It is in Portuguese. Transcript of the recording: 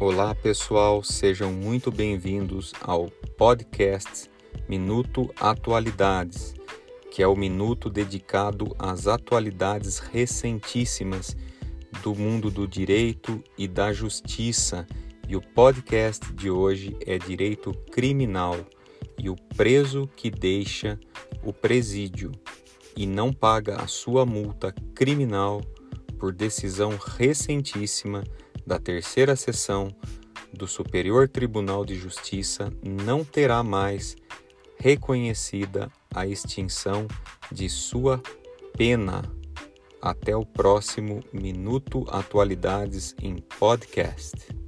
Olá pessoal, sejam muito bem-vindos ao podcast Minuto Atualidades, que é o minuto dedicado às atualidades recentíssimas do mundo do direito e da justiça. E o podcast de hoje é Direito Criminal e o preso que deixa o presídio e não paga a sua multa criminal por decisão recentíssima da terceira sessão do Superior Tribunal de Justiça não terá mais reconhecida a extinção de sua pena. Até o próximo Minuto Atualidades em Podcast.